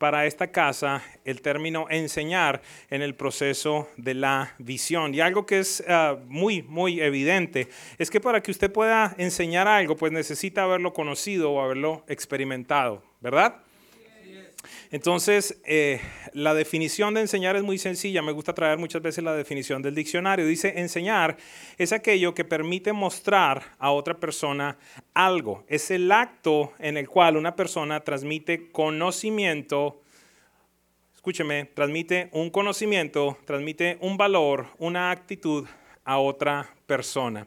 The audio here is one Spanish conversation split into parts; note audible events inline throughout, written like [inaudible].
para esta casa el término enseñar en el proceso de la visión? Y algo que es ah, muy, muy evidente es que para que usted pueda enseñar algo, pues necesita haberlo conocido o haberlo experimentado, ¿verdad? Entonces, eh, la definición de enseñar es muy sencilla. Me gusta traer muchas veces la definición del diccionario. Dice, enseñar es aquello que permite mostrar a otra persona algo. Es el acto en el cual una persona transmite conocimiento. Escúcheme, transmite un conocimiento, transmite un valor, una actitud a otra persona.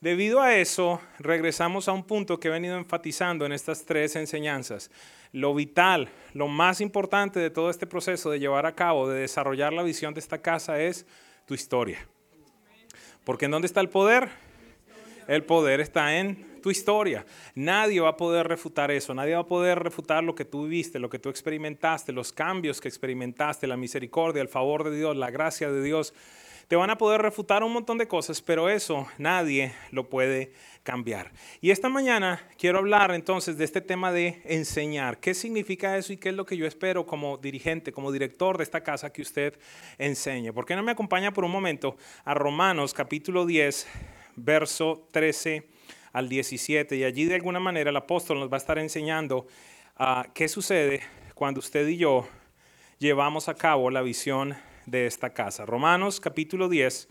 Debido a eso, regresamos a un punto que he venido enfatizando en estas tres enseñanzas lo vital, lo más importante de todo este proceso de llevar a cabo, de desarrollar la visión de esta casa es tu historia. Porque ¿en dónde está el poder? El poder está en tu historia. Nadie va a poder refutar eso, nadie va a poder refutar lo que tú viviste, lo que tú experimentaste, los cambios que experimentaste, la misericordia, el favor de Dios, la gracia de Dios. Te van a poder refutar un montón de cosas, pero eso nadie lo puede cambiar. Y esta mañana quiero hablar entonces de este tema de enseñar. ¿Qué significa eso y qué es lo que yo espero como dirigente, como director de esta casa que usted enseñe? ¿Por qué no me acompaña por un momento a Romanos capítulo 10, verso 13 al 17? Y allí de alguna manera el apóstol nos va a estar enseñando uh, qué sucede cuando usted y yo llevamos a cabo la visión de esta casa. Romanos capítulo 10,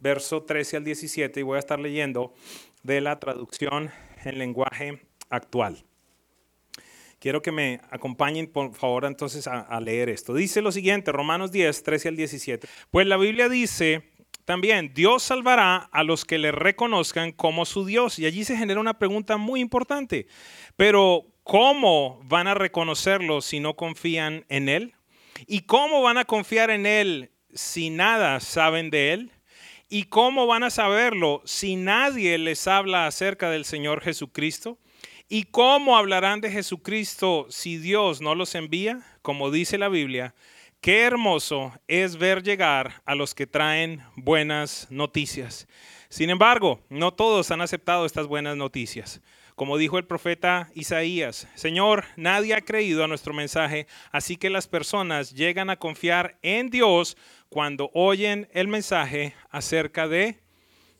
verso 13 al 17, y voy a estar leyendo de la traducción en lenguaje actual. Quiero que me acompañen, por favor, entonces a, a, leer esto. Dice lo siguiente, Romanos 10, 13 al 17. Pues la Biblia dice también, Dios salvará a los que le reconozcan como su Dios. Y allí se genera una pregunta muy importante. Pero, ¿cómo van a reconocerlo si no confían en Él? ¿Y cómo van a confiar en Él si nada saben de Él? ¿Y cómo van a saberlo si nadie les habla acerca del Señor Jesucristo? ¿Y cómo hablarán de Jesucristo si Dios no los envía? Como dice la Biblia, qué hermoso es ver llegar a los que traen buenas noticias. Sin embargo, no todos han aceptado estas buenas noticias. Como dijo el profeta Isaías, Señor, nadie ha creído a nuestro mensaje, así que las personas llegan a confiar en Dios cuando oyen el mensaje acerca de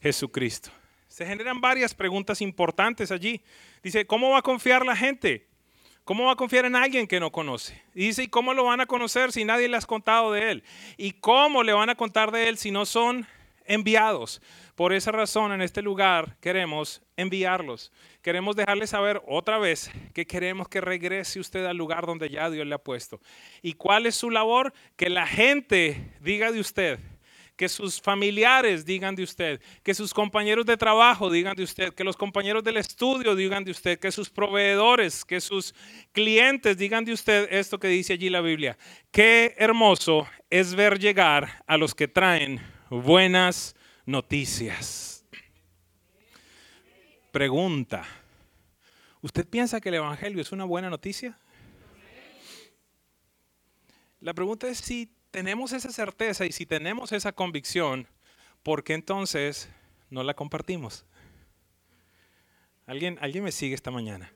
Jesucristo. Se generan varias preguntas importantes allí. Dice, ¿cómo va a confiar la gente? ¿Cómo va a confiar en alguien que no conoce? dice, ¿y cómo lo van a conocer si nadie le ha contado de él? ¿Y cómo le van a contar de él si no son enviados? Por esa razón, en este lugar queremos enviarlos. Queremos dejarles saber otra vez que queremos que regrese usted al lugar donde ya Dios le ha puesto. ¿Y cuál es su labor? Que la gente diga de usted, que sus familiares digan de usted, que sus compañeros de trabajo digan de usted, que los compañeros del estudio digan de usted, que sus proveedores, que sus clientes digan de usted esto que dice allí la Biblia. Qué hermoso es ver llegar a los que traen buenas noticias. Pregunta, ¿usted piensa que el Evangelio es una buena noticia? La pregunta es si tenemos esa certeza y si tenemos esa convicción, ¿por qué entonces no la compartimos? ¿Alguien, alguien me sigue esta mañana?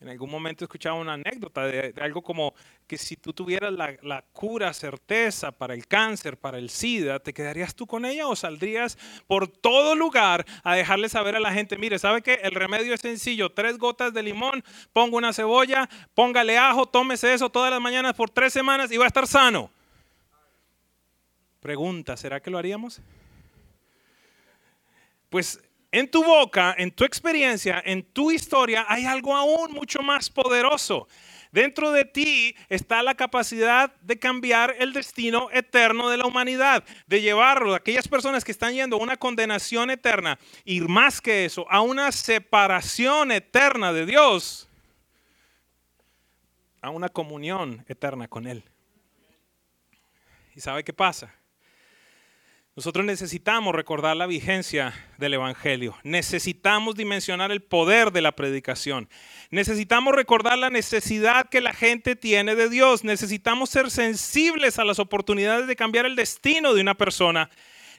En algún momento escuchaba una anécdota de, algo como que si tú tuvieras la, cura, certeza para el cáncer, para el SIDA, ¿te quedarías tú con ella o saldrías por todo lugar a dejarle saber a la gente, mire, ¿sabe qué? El remedio es sencillo, tres gotas de limón, ponga una cebolla, póngale ajo, tómese eso todas las mañanas por tres semanas y va a estar sano. Pregunta, ¿será que lo haríamos? Pues en tu boca, en tu experiencia, en tu historia, hay algo aún mucho más poderoso. Dentro de ti está la capacidad de cambiar el destino eterno de la humanidad, de llevarlo a aquellas personas que están yendo a una condenación eterna y más que eso, a una separación eterna de Dios, a una comunión eterna con Él. ¿Y sabe qué pasa? Nosotros necesitamos recordar la vigencia del Evangelio. Necesitamos dimensionar el poder de la predicación. Necesitamos recordar la necesidad que la gente tiene de Dios. Necesitamos ser sensibles a las oportunidades de cambiar el destino de una persona.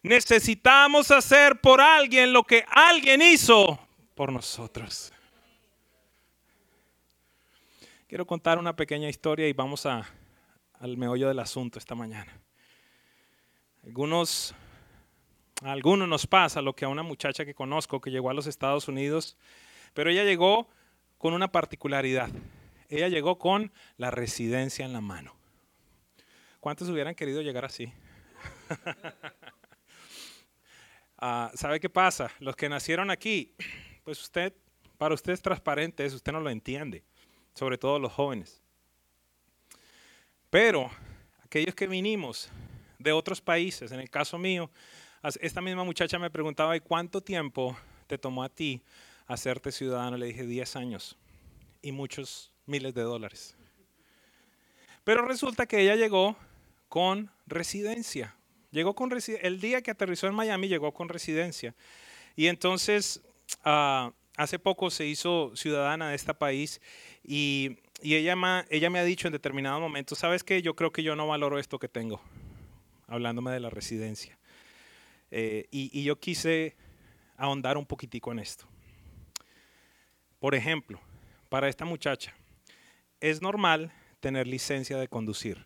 Necesitamos hacer por alguien lo que alguien hizo por nosotros. Quiero contar una pequeña historia y vamos a, al meollo del asunto esta mañana. Algunos, a algunos nos pasa lo que a una muchacha que conozco que llegó a los Estados Unidos, pero ella llegó con una particularidad. Ella llegó con la residencia en la mano. ¿Cuántos hubieran querido llegar así? [laughs] Ah, ¿Sabe qué pasa? Los que nacieron aquí, pues usted, para usted es transparente, eso usted no lo entiende, sobre todo los jóvenes. Pero aquellos que vinimos de otros países. En el caso mío, esta misma muchacha me preguntaba, ¿y cuánto tiempo te tomó a ti hacerte ciudadano? Le dije, 10 años y muchos miles de dólares. Pero resulta que ella llegó con residencia. Llegó con el día que aterrizó en Miami llegó con residencia. Y entonces, ah, hace poco se hizo ciudadana de este país y, ella, ella me ha dicho en determinado momento, ¿sabes qué? Yo creo que yo no valoro esto que tengo hablándome de la residencia. Eh, y, yo quise ahondar un poquitico en esto. Por ejemplo, para esta muchacha, es normal tener licencia de conducir.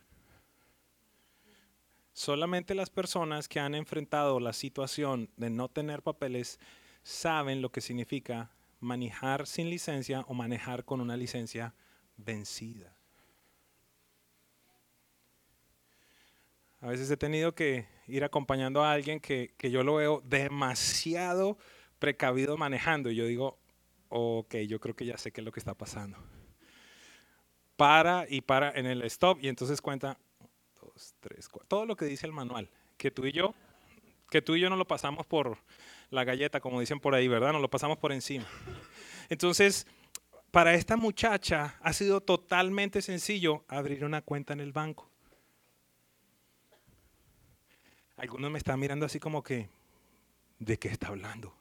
Solamente las personas que han enfrentado la situación de no tener papeles saben lo que significa manejar sin licencia o manejar con una licencia vencida. A veces he tenido que ir acompañando a alguien que, yo lo veo demasiado precavido manejando y yo digo, ok, yo creo que ya sé qué es lo que está pasando. Para y para en el stop y entonces cuenta dos, tres, cuatro, todo lo que dice el manual, que tú y yo, que tú y yo no lo pasamos por la galleta, como dicen por ahí, ¿verdad? Nos lo pasamos por encima. Entonces, para esta muchacha ha sido totalmente sencillo abrir una cuenta en el banco. Algunos me están mirando así como que, ¿de qué está hablando?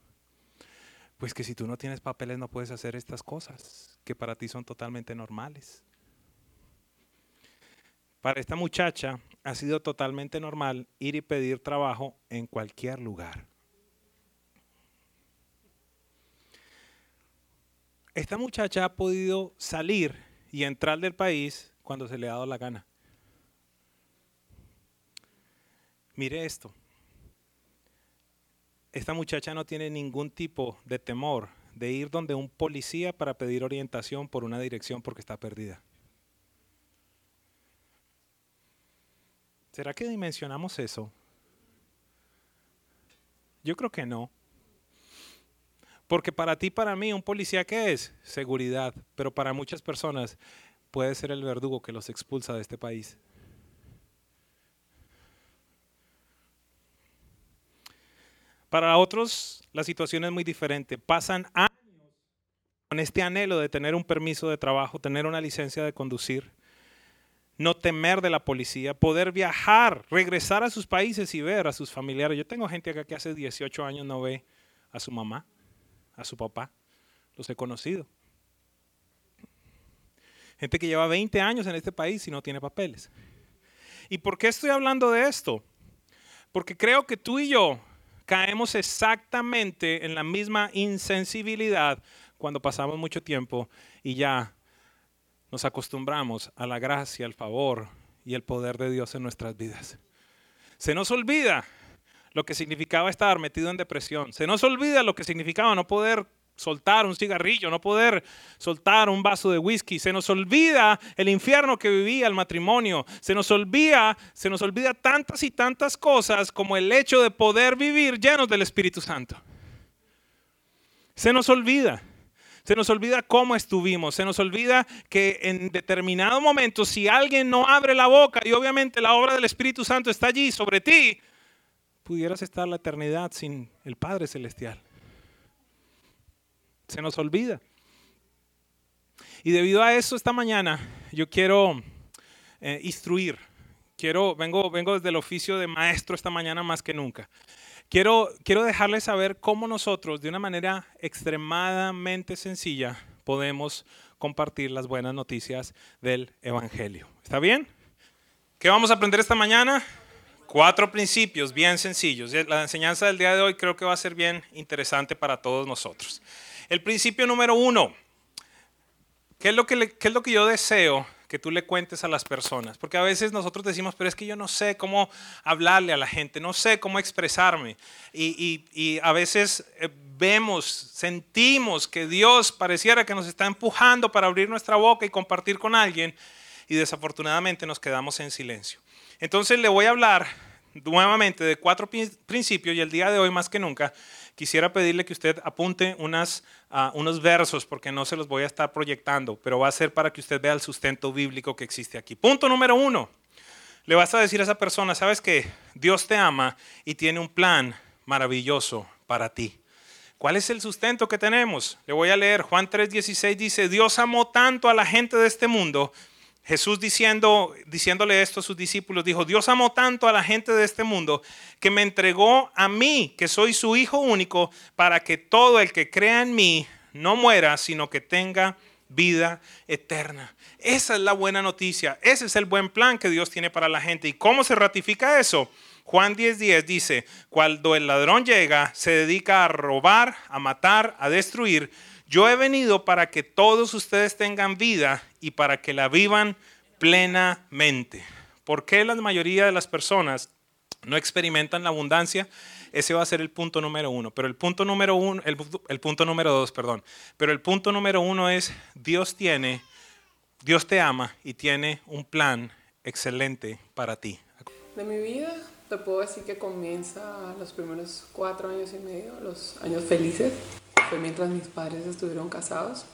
Pues que si tú no tienes papeles no puedes hacer estas cosas, que para ti son totalmente normales. Para esta muchacha ha sido totalmente normal ir y pedir trabajo en cualquier lugar. Esta muchacha ha podido salir y entrar del país cuando se le ha dado la gana. Mire esto. Esta muchacha no tiene ningún tipo de temor de ir donde un policía para pedir orientación por una dirección porque está perdida. ¿Será que dimensionamos eso? Yo creo que no. Porque para ti, para mí, un policía, ¿qué es? Seguridad. Pero para muchas personas puede ser el verdugo que los expulsa de este país. Para otros la situación es muy diferente. Pasan años con este anhelo de tener un permiso de trabajo, tener una licencia de conducir, no temer de la policía, poder viajar, regresar a sus países y ver a sus familiares. Yo tengo gente acá que hace 18 años no ve a su mamá, a su papá. Los he conocido. Gente que lleva 20 años en este país y no tiene papeles. ¿Y por qué estoy hablando de esto? Porque creo que tú y yo caemos exactamente en la misma insensibilidad cuando pasamos mucho tiempo y ya nos acostumbramos a la gracia, al favor y el poder de Dios en nuestras vidas. Se nos olvida lo que significaba estar metido en depresión. Se nos olvida lo que significaba no poder soltar un cigarrillo, no poder soltar un vaso de whisky. Se nos olvida el infierno que vivía el matrimonio. Se nos olvida, se nos olvida tantas y tantas cosas como el hecho de poder vivir llenos del Espíritu Santo. Se nos olvida. Se nos olvida cómo estuvimos. Se nos olvida que en determinado momento, si alguien no abre la boca y obviamente la obra del Espíritu Santo está allí sobre ti, pudieras estar la eternidad sin el Padre Celestial. Se nos olvida. Y debido a eso, esta mañana yo quiero eh, instruir, quiero, vengo, vengo desde el oficio de maestro esta mañana más que nunca. Quiero, quiero dejarles saber cómo nosotros, de una manera extremadamente sencilla, podemos compartir las buenas noticias del Evangelio. ¿Está bien? ¿Qué vamos a aprender esta mañana? Cuatro principios bien sencillos. La enseñanza del día de hoy creo que va a ser bien interesante para todos nosotros. El principio número uno. ¿Qué es lo que, es lo que yo deseo que tú le cuentes a las personas? Porque a veces nosotros decimos, pero es que yo no sé cómo hablarle a la gente, no sé cómo expresarme. Y, y a veces eh, vemos, sentimos que Dios pareciera que nos está empujando para abrir nuestra boca y compartir con alguien y desafortunadamente nos quedamos en silencio. Entonces le voy a hablar nuevamente de cuatro principios y el día de hoy más que nunca quisiera pedirle que usted apunte ah, unos versos porque no se los voy a estar proyectando, pero va a ser para que usted vea el sustento bíblico que existe aquí. Punto número uno. Le vas a decir a esa persona, sabes que Dios te ama y tiene un plan maravilloso para ti. ¿Cuál es el sustento que tenemos? Le voy a leer. Juan 3:16 dice, Dios amó tanto a la gente de este mundo Jesús diciendo, diciéndole esto a sus discípulos, dijo, Dios amó tanto a la gente de este mundo que me entregó a mí, que soy su Hijo único, para que todo el que crea en mí no muera, sino que tenga vida eterna. Esa es la buena noticia, ese es el buen plan que Dios tiene para la gente. ¿Y cómo se ratifica eso? Juan 10:10 dice, cuando el ladrón llega, se dedica a robar, a matar, a destruir yo he venido para que todos ustedes tengan vida y para que la vivan plenamente. ¿Por qué la mayoría de las personas no experimentan la abundancia? Ese va a ser el punto número uno. Pero el punto número uno, el, el punto número dos, perdón. Pero el punto número uno es Dios tiene, Dios te ama y tiene un plan excelente para ti. De mi vida te puedo decir que comienza los primeros cuatro años y medio, los años felices fue mientras mis padres estuvieron casados.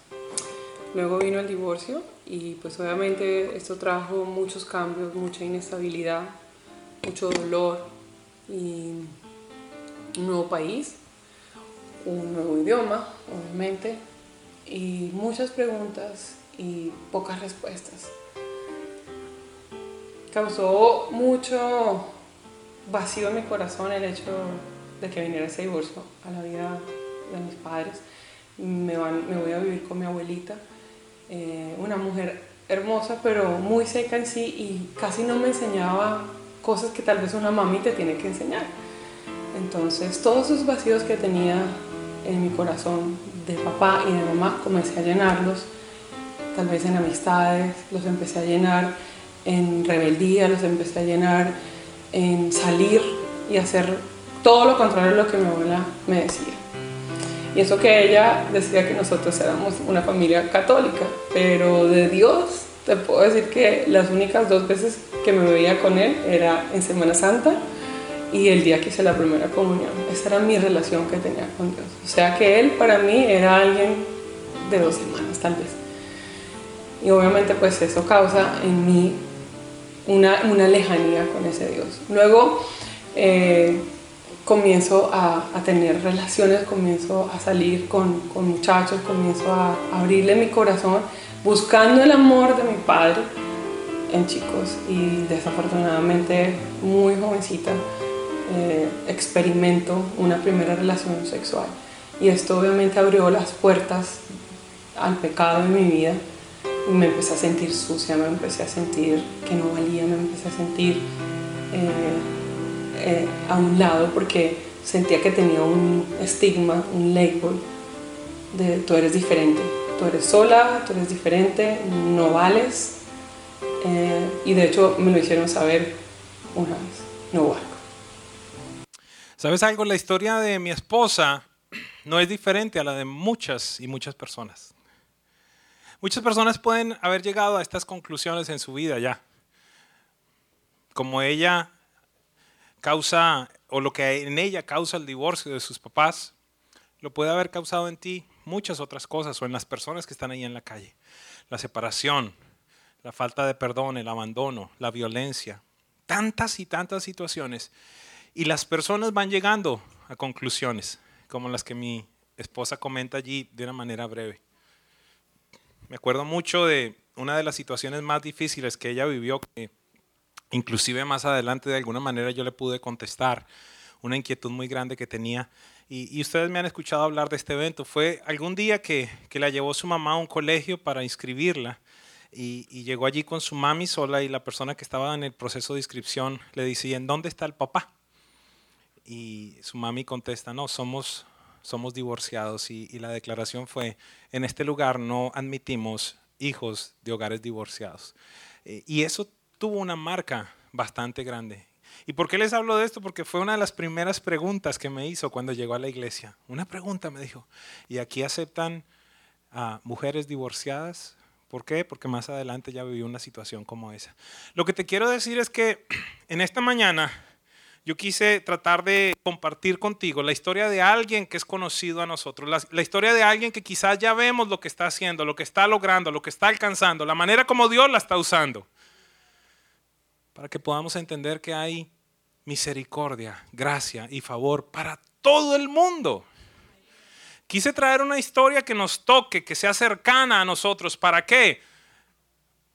Luego vino el divorcio y pues obviamente esto trajo muchos cambios, mucha inestabilidad, mucho dolor y un nuevo país, un nuevo idioma, obviamente, y muchas preguntas y pocas respuestas. Causó mucho vacío en mi corazón el hecho de que viniera ese divorcio a la vida de mis padres. Me, van, me voy a vivir con mi abuelita, eh, una mujer hermosa, pero muy seca en sí y casi no me enseñaba cosas que tal vez una mami te tiene que enseñar. Entonces, todos esos vacíos que tenía en mi corazón de papá y de mamá, comencé a llenarlos, tal vez en amistades, los empecé a llenar en rebeldía, los empecé a llenar en salir y hacer todo lo contrario a lo que mi abuela me decía. Y eso que ella decía que nosotros éramos una familia católica, pero de Dios te puedo decir que las únicas dos veces que me veía con él era en Semana Santa y el día que hice la primera comunión. Esa era mi relación que tenía con Dios. O sea que él para mí era alguien de dos semanas tal vez. Y obviamente pues eso causa en mí una, una lejanía con ese Dios. Luego eh, comienzo a, tener relaciones, comienzo a salir con, con, muchachos, comienzo a abrirle mi corazón buscando el amor de mi padre en chicos. Y desafortunadamente muy jovencita eh, experimento una primera relación sexual. Y esto obviamente abrió las puertas al pecado en mi vida. Y me empecé a sentir sucia, me empecé a sentir que no valía, me empecé a sentir eh, eh, a un lado porque sentía que tenía un estigma, un label de tú eres diferente, tú eres sola, tú eres diferente, no vales. Eh, y de hecho me lo hicieron saber una vez, no valgo. ¿Sabes algo? La historia de mi esposa no es diferente a la de muchas y muchas personas. Muchas personas pueden haber llegado a estas conclusiones en su vida ya. Como ella causa, o lo que en ella causa el divorcio de sus papás, lo puede haber causado en ti muchas otras cosas o en las personas que están ahí en la calle. La separación, la falta de perdón, el abandono, la violencia, tantas y tantas situaciones. Y las personas van llegando a conclusiones, como las que mi esposa comenta allí de una manera breve. Me acuerdo mucho de una de las situaciones más difíciles que ella vivió, Inclusive más adelante de alguna manera yo le pude contestar una inquietud muy grande que tenía. Y, ustedes me han escuchado hablar de este evento. Fue algún día que, que la llevó su mamá a un colegio para inscribirla. Y, llegó allí con su mami sola y la persona que estaba en el proceso de inscripción le dice, ¿y en dónde está el papá? Y su mami contesta, no, somos, somos divorciados. Y, y la declaración fue, en este lugar no admitimos hijos de hogares divorciados. Eh, y eso tuvo una marca bastante grande. ¿Y por qué les hablo de esto? Porque fue una de las primeras preguntas que me hizo cuando llegó a la iglesia. Una pregunta me dijo, ¿y aquí aceptan a mujeres divorciadas? ¿Por qué? Porque más adelante ya viví una situación como esa. Lo que te quiero decir es que [clears throat] en esta mañana yo quise tratar de compartir contigo la historia de alguien que es conocido a nosotros, la, la, historia de alguien que quizás ya vemos lo que está haciendo, lo que está logrando, lo que está alcanzando, la manera como Dios la está usando para que podamos entender que hay misericordia, gracia y favor para todo el mundo. Quise traer una historia que nos toque, que sea cercana a nosotros. ¿Para qué?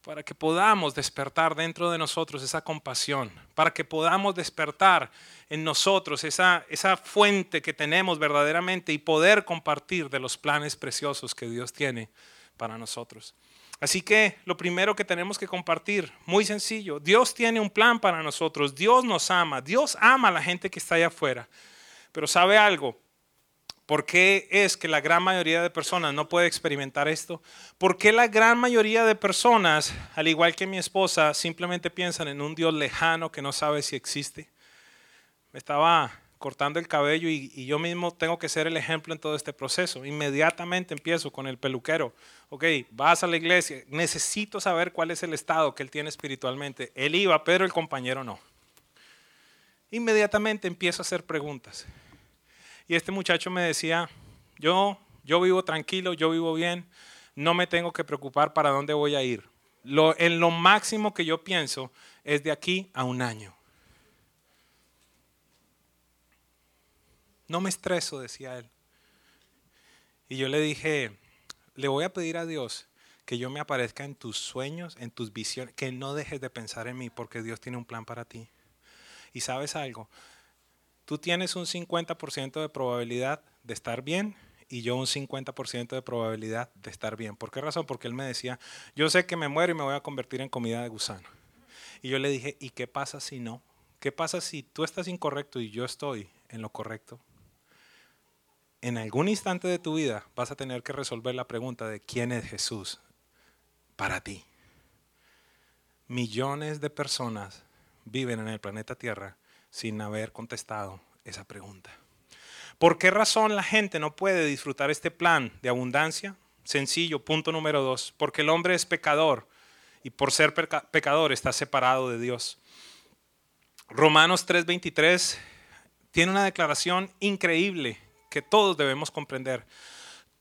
Para que podamos despertar dentro de nosotros esa compasión, para que podamos despertar en nosotros esa, esa fuente que tenemos verdaderamente y poder compartir de los planes preciosos que Dios tiene para nosotros. Así que lo primero que tenemos que compartir, muy sencillo, Dios tiene un plan para nosotros, Dios nos ama, Dios ama a la gente que está allá afuera. Pero ¿sabe algo? ¿Por qué es que la gran mayoría de personas no puede experimentar esto? ¿Por qué la gran mayoría de personas, al igual que mi esposa, simplemente piensan en un Dios lejano que no sabe si existe? Me estaba cortando el cabello y, yo mismo tengo que ser el ejemplo en todo este proceso. Inmediatamente empiezo con el peluquero. Ok, vas a la iglesia, necesito saber cuál es el estado que él tiene espiritualmente. Él iba, pero el compañero no. Inmediatamente empiezo a hacer preguntas. Y este muchacho me decía, yo, yo vivo tranquilo, yo vivo bien, no me tengo que preocupar para dónde voy a ir. Lo, en lo máximo que yo pienso es de aquí a un año. No me estreso, decía él. Y yo le dije, le voy a pedir a Dios que yo me aparezca en tus sueños, en tus visiones, que no dejes de pensar en mí porque Dios tiene un plan para ti. Y sabes algo, tú tienes un 50% de probabilidad de estar bien y yo un 50% de probabilidad de estar bien. ¿Por qué razón? Porque él me decía, yo sé que me muero y me voy a convertir en comida de gusano. Y yo le dije, ¿y qué pasa si no? ¿Qué pasa si tú estás incorrecto y yo estoy en lo correcto? En algún instante de tu vida vas a tener que resolver la pregunta de quién es Jesús para ti. Millones de personas viven en el planeta Tierra sin haber contestado esa pregunta. ¿Por qué razón la gente no puede disfrutar este plan de abundancia? Sencillo, punto número dos, porque el hombre es pecador y por ser pecador está separado de Dios. Romanos 3:23 tiene una declaración increíble que todos debemos comprender.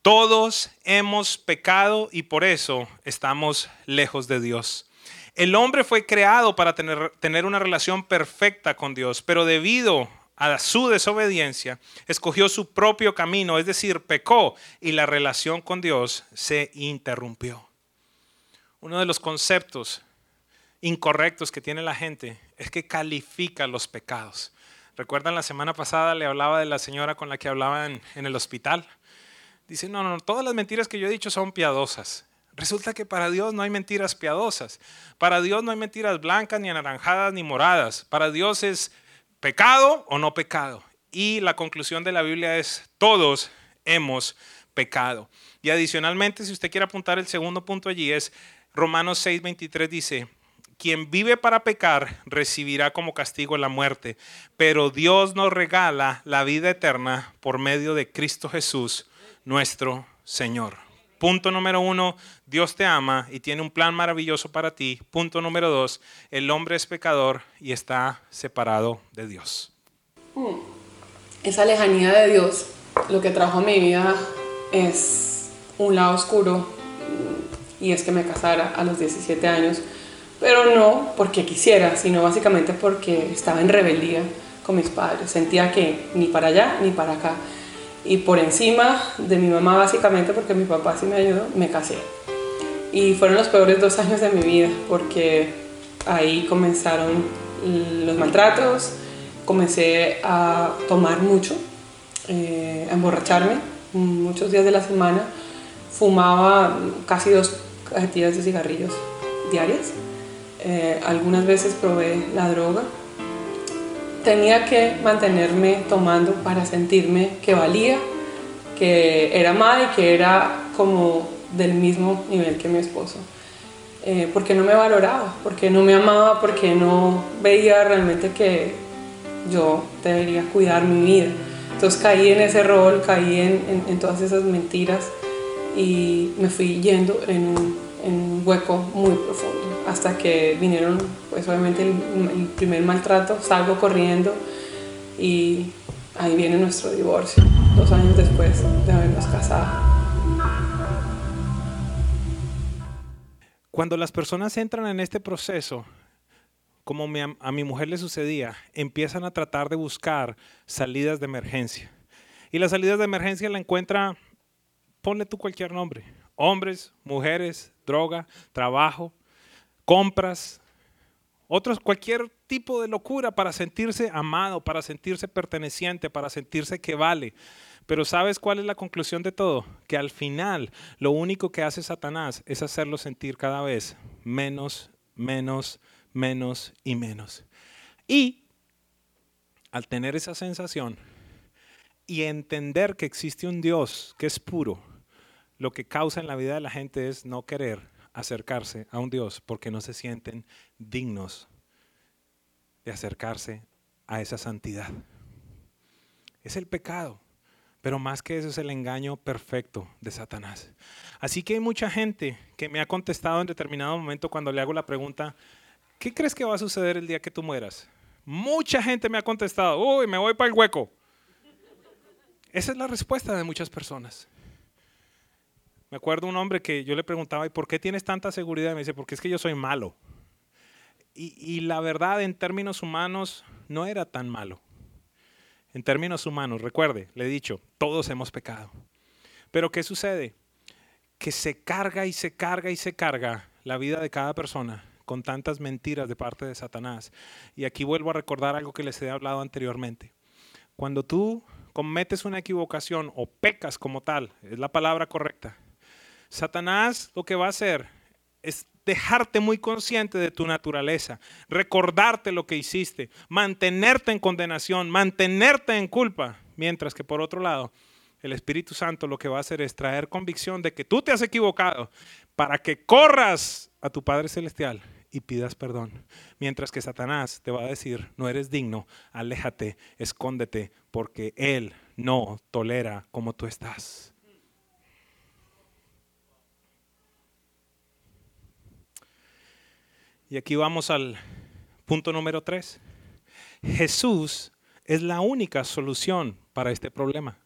Todos hemos pecado y por eso estamos lejos de Dios. El hombre fue creado para tener, tener una relación perfecta con Dios, pero debido a su desobediencia, escogió su propio camino, es decir, pecó y la relación con Dios se interrumpió. Uno de los conceptos incorrectos que tiene la gente es que califica los pecados. Recuerdan la semana pasada le hablaba de la señora con la que hablaba en, el hospital. Dice, no, no, todas las mentiras que yo he dicho son piadosas. Resulta que para Dios no hay mentiras piadosas. Para Dios no hay mentiras blancas, ni anaranjadas, ni moradas. Para Dios es pecado o no pecado. Y la conclusión de la Biblia es, todos hemos pecado. Y adicionalmente, si usted quiere apuntar el segundo punto allí, es Romanos 6:23 dice, quien vive para pecar recibirá como castigo la muerte, pero Dios nos regala la vida eterna por medio de Cristo Jesús, nuestro Señor. Punto número uno, Dios te ama y tiene un plan maravilloso para ti. Punto número dos, el hombre es pecador y está separado de Dios. Hmm. Esa lejanía de Dios, lo que trajo a mi vida es un lado oscuro y es que me casara a los 17 años pero no porque quisiera, sino básicamente porque estaba en rebeldía con mis padres. Sentía que ni para allá ni para acá. Y por encima de mi mamá, básicamente porque mi papá sí me ayudó, me casé. Y fueron los peores dos años de mi vida porque ahí comenzaron los maltratos, comencé a tomar mucho, eh, a emborracharme muchos días de la semana, fumaba casi dos cajetillas de cigarrillos diarias, eh, algunas veces probé la droga, tenía que mantenerme tomando para sentirme que valía, que era amada y que era como del mismo nivel que mi esposo. Eh, porque no me valoraba, porque no me amaba, porque no veía realmente que yo debería cuidar mi vida. Entonces caí en ese rol, caí en, todas esas mentiras y me fui yendo en un, hueco muy profundo. Hasta que vinieron, pues obviamente, el, primer maltrato, salgo corriendo y ahí viene nuestro divorcio, dos años después de habernos casado. Cuando las personas entran en este proceso, como a mi mujer le sucedía, empiezan a tratar de buscar salidas de emergencia. Y las salidas de emergencia la encuentra, ponle tú cualquier nombre, hombres, mujeres, droga, trabajo, compras, otros, cualquier tipo de locura para sentirse amado, para sentirse perteneciente, para sentirse que vale. Pero ¿sabes cuál es la conclusión de todo? Que al final lo único que hace Satanás es hacerlo sentir cada vez menos, menos, menos y menos. Y al tener esa sensación y entender que existe un Dios que es puro, lo que causa en la vida de la gente es no querer acercarse a un Dios porque no se sienten dignos de acercarse a esa santidad. Es el pecado. Pero más que eso es el engaño perfecto de Satanás. Así que hay mucha gente que me ha contestado en determinado momento cuando le hago la pregunta, ¿qué crees que va a suceder el día que tú mueras? Mucha gente me ha contestado, uy, me voy para el hueco. Esa es la respuesta de muchas personas. Me acuerdo un hombre que yo le preguntaba, ¿y por qué tienes tanta seguridad? Y me dice, porque es que yo soy malo. Y, y la verdad, en términos humanos, no era tan malo en términos humanos, recuerde, le he dicho, todos hemos pecado. Pero ¿qué sucede? Que se carga y se carga y se carga la vida de cada persona con tantas mentiras de parte de Satanás. Y aquí vuelvo a recordar algo que les he hablado anteriormente. Cuando tú cometes una equivocación o pecas como tal, es la palabra correcta, Satanás lo que va a hacer es dejarte muy consciente de tu naturaleza, recordarte lo que hiciste, mantenerte en condenación, mantenerte en culpa, mientras que por otro lado, el Espíritu Santo lo que va a hacer es traer convicción de que tú te has equivocado para que corras a tu Padre Celestial y pidas perdón. Mientras que Satanás te va a decir, no eres digno, aléjate, escóndete, porque Él no tolera como tú estás. Y aquí vamos al punto número tres. Jesús es la única solución para este problema.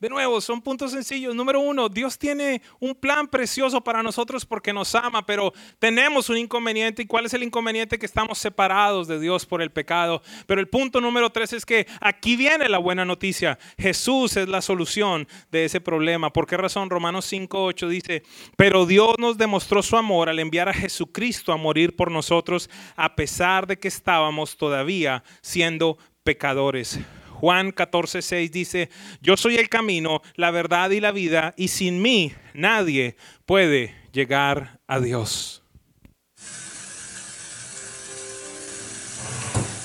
De nuevo, son puntos sencillos. Número uno, Dios tiene un plan precioso para nosotros porque nos ama, pero tenemos un inconveniente. ¿Y cuál es el inconveniente? Que estamos separados de Dios por el pecado. Pero el punto número tres es que aquí viene la buena noticia. Jesús es la solución de ese problema. ¿Por qué razón? Romanos 5.8 dice, pero Dios nos demostró su amor al enviar a Jesucristo a morir por nosotros a pesar de que estábamos todavía siendo pecadores. Juan 14, 6 dice, yo soy el camino, la verdad y la vida, y sin mí nadie puede llegar a Dios.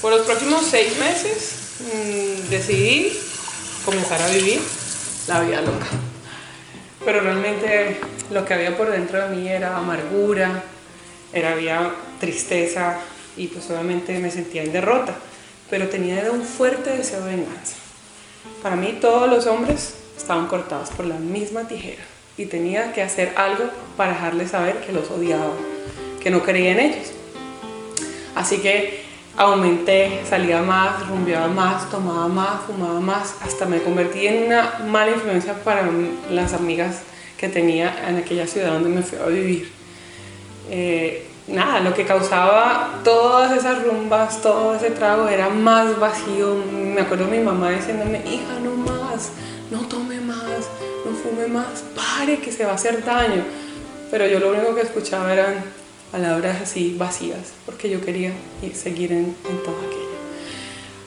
Por los próximos seis meses mm, decidí comenzar a vivir la vida loca. Pero realmente lo que había por dentro de mí era amargura, era había tristeza y pues obviamente me sentía en derrota pero tenía un fuerte deseo de venganza. Para mí todos los hombres estaban cortados por la misma tijera y tenía que hacer algo para dejarles saber que los odiaba, que no creía en ellos. Así que aumenté, salía más, rumbeaba más, tomaba más, fumaba más, hasta me convertí en una mala influencia para las amigas que tenía en aquella ciudad donde me fui a vivir. Eh, nada, lo que causaba todas esas rumbas, todo ese trago era más vacío. Me acuerdo mi mamá diciéndome, hija, no más, no tome más, no fume más, pare que se va a hacer daño. Pero yo lo único que escuchaba eran palabras así vacías, porque yo quería seguir en, en todo aquello.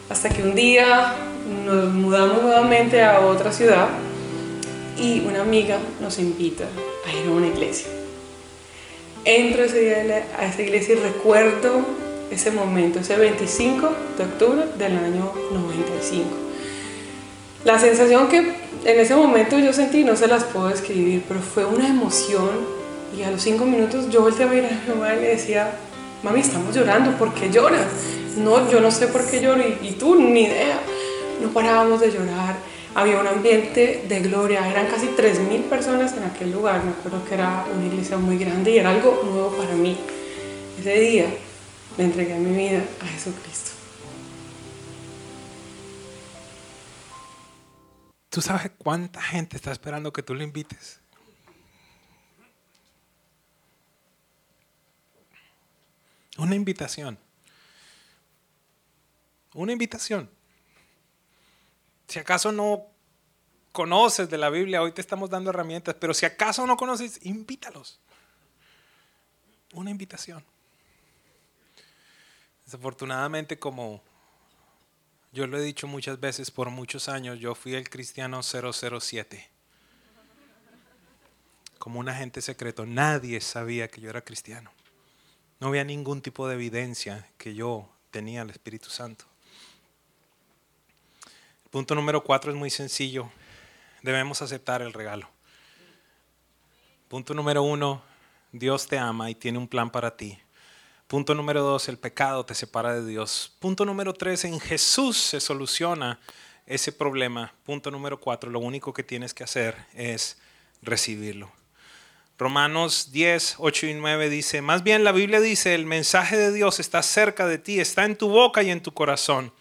Hasta que un día nos mudamos nuevamente a otra ciudad y una amiga nos invita a ir a una iglesia. Entro ese día a esa iglesia y recuerdo ese momento, ese 25 de octubre del año 95. La sensación que en ese momento yo sentí, no se las puedo describir, pero fue una emoción y a los cinco minutos yo volteé a ver a mi mamá y le decía, mami, estamos llorando, ¿por qué lloras? No, yo no sé por qué lloro y, y tú ni idea. No parábamos de llorar, había un ambiente de gloria, eran casi 3.000 personas en aquel lugar, me acuerdo que era una iglesia muy grande y era algo nuevo para mí. Ese día le entregué mi vida a Jesucristo. ¿Tú sabes cuánta gente está esperando que tú lo invites? Una invitación. Una invitación. Si acaso no conoces de la Biblia, hoy te estamos dando herramientas, pero si acaso no conoces, invítalos. Una invitación. Desafortunadamente, como yo lo he dicho muchas veces por muchos años, yo fui el cristiano 007. Como un agente secreto. Nadie sabía que yo era cristiano. No había ningún tipo de evidencia que yo tenía el Espíritu Santo. Punto número cuatro es muy sencillo. Debemos aceptar el regalo. Punto número uno, Dios te ama y tiene un plan para ti. Punto número dos, el pecado te separa de Dios. Punto número tres, en Jesús se soluciona ese problema. Punto número cuatro, lo único que tienes que hacer es recibirlo. Romanos 10, 8 y 9 dice, más bien la Biblia dice, el mensaje de Dios está cerca de ti, está en tu boca y en tu corazón.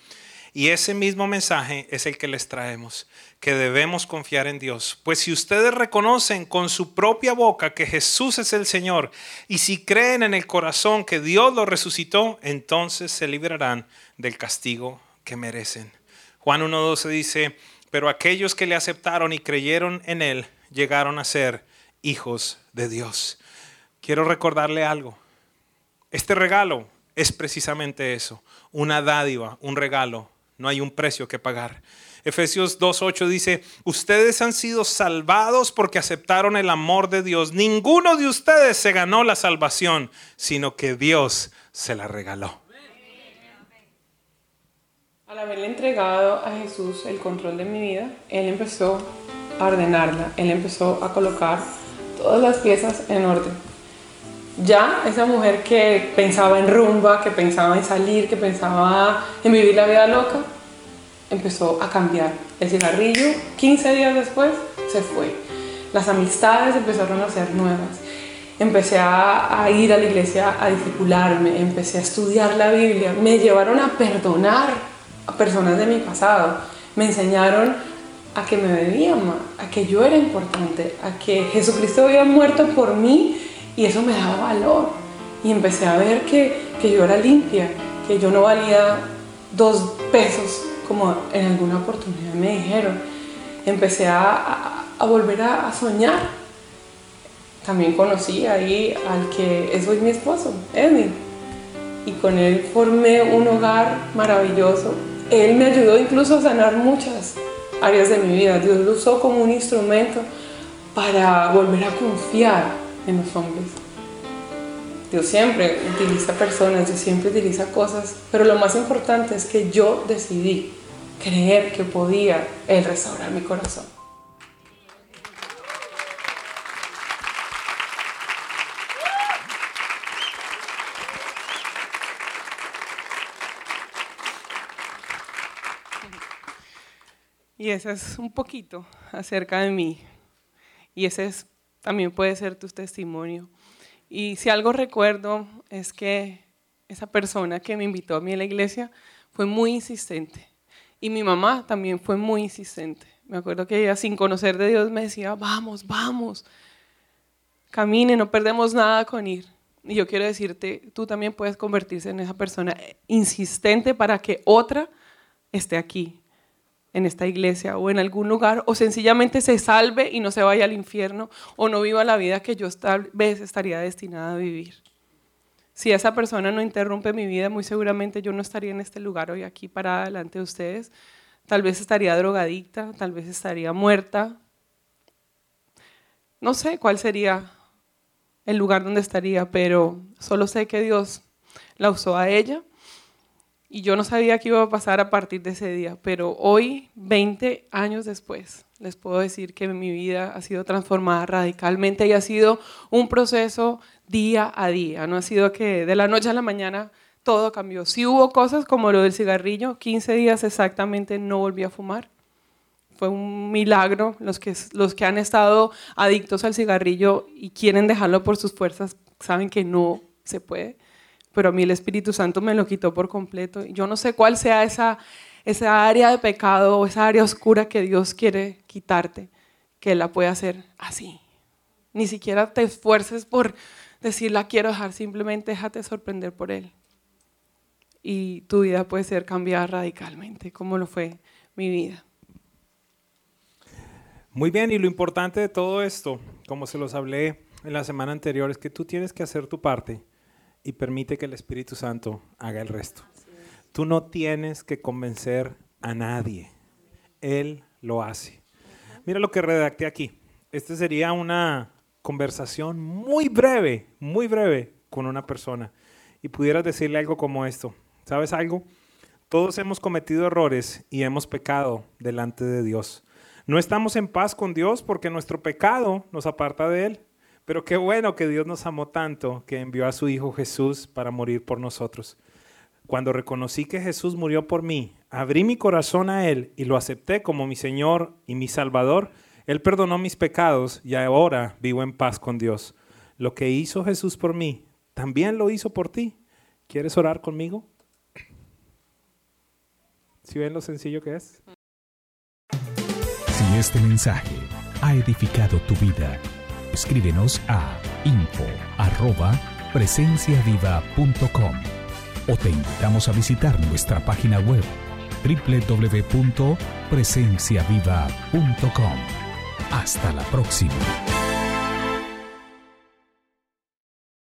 Y ese mismo mensaje es el que les traemos, que debemos confiar en Dios. Pues si ustedes reconocen con su propia boca que Jesús es el Señor, y si creen en el corazón que Dios lo resucitó, entonces se librarán del castigo que merecen. Juan 1.12 dice, pero aquellos que le aceptaron y creyeron en Él llegaron a ser hijos de Dios. Quiero recordarle algo. Este regalo es precisamente eso, una dádiva, un regalo. No hay un precio que pagar. Efesios 2.8 dice, ustedes han sido salvados porque aceptaron el amor de Dios. Ninguno de ustedes se ganó la salvación, sino que Dios se la regaló. Al haberle entregado a Jesús el control de mi vida, Él empezó a ordenarla, Él empezó a colocar todas las piezas en orden. Ya esa mujer que pensaba en rumba, que pensaba en salir, que pensaba en vivir la vida loca, empezó a cambiar. El cigarrillo, 15 días después, se fue. Las amistades empezaron a ser nuevas. Empecé a, a ir a la iglesia a discipularme, empecé a estudiar la Biblia. Me llevaron a perdonar a personas de mi pasado. Me enseñaron a que me debía a que yo era importante, a que Jesucristo había muerto por mí y eso me daba valor. Y empecé a ver que, que yo era limpia, que yo no valía dos pesos como en alguna oportunidad me dijeron. Empecé a, a, volver a, a, soñar. También conocí ahí al que es hoy mi esposo, Edwin. Y con él formé un hogar maravilloso. Él me ayudó incluso a sanar muchas áreas de mi vida. Dios lo usó como un instrumento para volver a confiar en los hombres. Dios siempre utiliza personas, Dios siempre utiliza cosas, pero lo más importante es que yo decidí creer que podía Él restaurar mi corazón. Y ese es un poquito acerca de mí. Y ese es, también puede ser tu testimonio. Y si algo recuerdo es que esa persona que me invitó a mí a la iglesia fue muy insistente. Y mi mamá también fue muy insistente. Me acuerdo que ella sin conocer de Dios me decía, vamos, vamos, camine, no perdemos nada con ir. Y yo quiero decirte, tú también puedes convertirse en esa persona insistente para que otra esté aquí, en esta iglesia o en algún lugar, o sencillamente se salve y no se vaya al infierno, o no viva la vida que yo tal vez estaría destinada a vivir. Si esa persona no interrumpe mi vida, muy seguramente yo no estaría en este lugar hoy aquí parada delante de ustedes. Tal vez estaría drogadicta, tal vez estaría muerta. No sé cuál sería el lugar donde estaría, pero solo sé que Dios la usó a ella y yo no sabía qué iba a pasar a partir de ese día, pero hoy, 20 años después, les puedo decir que mi vida ha sido transformada radicalmente y ha sido un proceso día a día. No ha sido que de la noche a la mañana todo cambió. Sí hubo cosas como lo del cigarrillo, 15 días exactamente no volví a fumar. Fue un milagro. Los que, los que han estado adictos al cigarrillo y quieren dejarlo por sus fuerzas saben que no se puede pero a mí el Espíritu Santo me lo quitó por completo. Yo no sé cuál sea esa, esa área de pecado o esa área oscura que Dios quiere quitarte, que Él la puede hacer así. Ni siquiera te esfuerces por decir la quiero dejar, simplemente déjate sorprender por Él. Y tu vida puede ser cambiada radicalmente, como lo fue mi vida. Muy bien, y lo importante de todo esto, como se los hablé en la semana anterior, es que tú tienes que hacer tu parte y permite que el Espíritu Santo haga el resto. Tú no tienes que convencer a nadie. Él lo hace. Mira lo que redacté aquí. Esta sería una conversación muy breve, muy breve con una persona. Y pudieras decirle algo como esto. ¿Sabes algo? Todos hemos cometido errores y hemos pecado delante de Dios. No estamos en paz con Dios porque nuestro pecado nos aparta de Él. Pero qué bueno que Dios nos amó tanto que envió a su Hijo Jesús para morir por nosotros. Cuando reconocí que Jesús murió por mí, abrí mi corazón a Él y lo acepté como mi Señor y mi Salvador, Él perdonó mis pecados y ahora vivo en paz con Dios. Lo que hizo Jesús por mí, también lo hizo por ti. ¿Quieres orar conmigo? ¿Si ven lo sencillo que es? Si este mensaje ha edificado tu vida, escríbenos a info@presenciaviva.com o te invitamos a visitar nuestra página web www.presenciaviva.com. Hasta la próxima.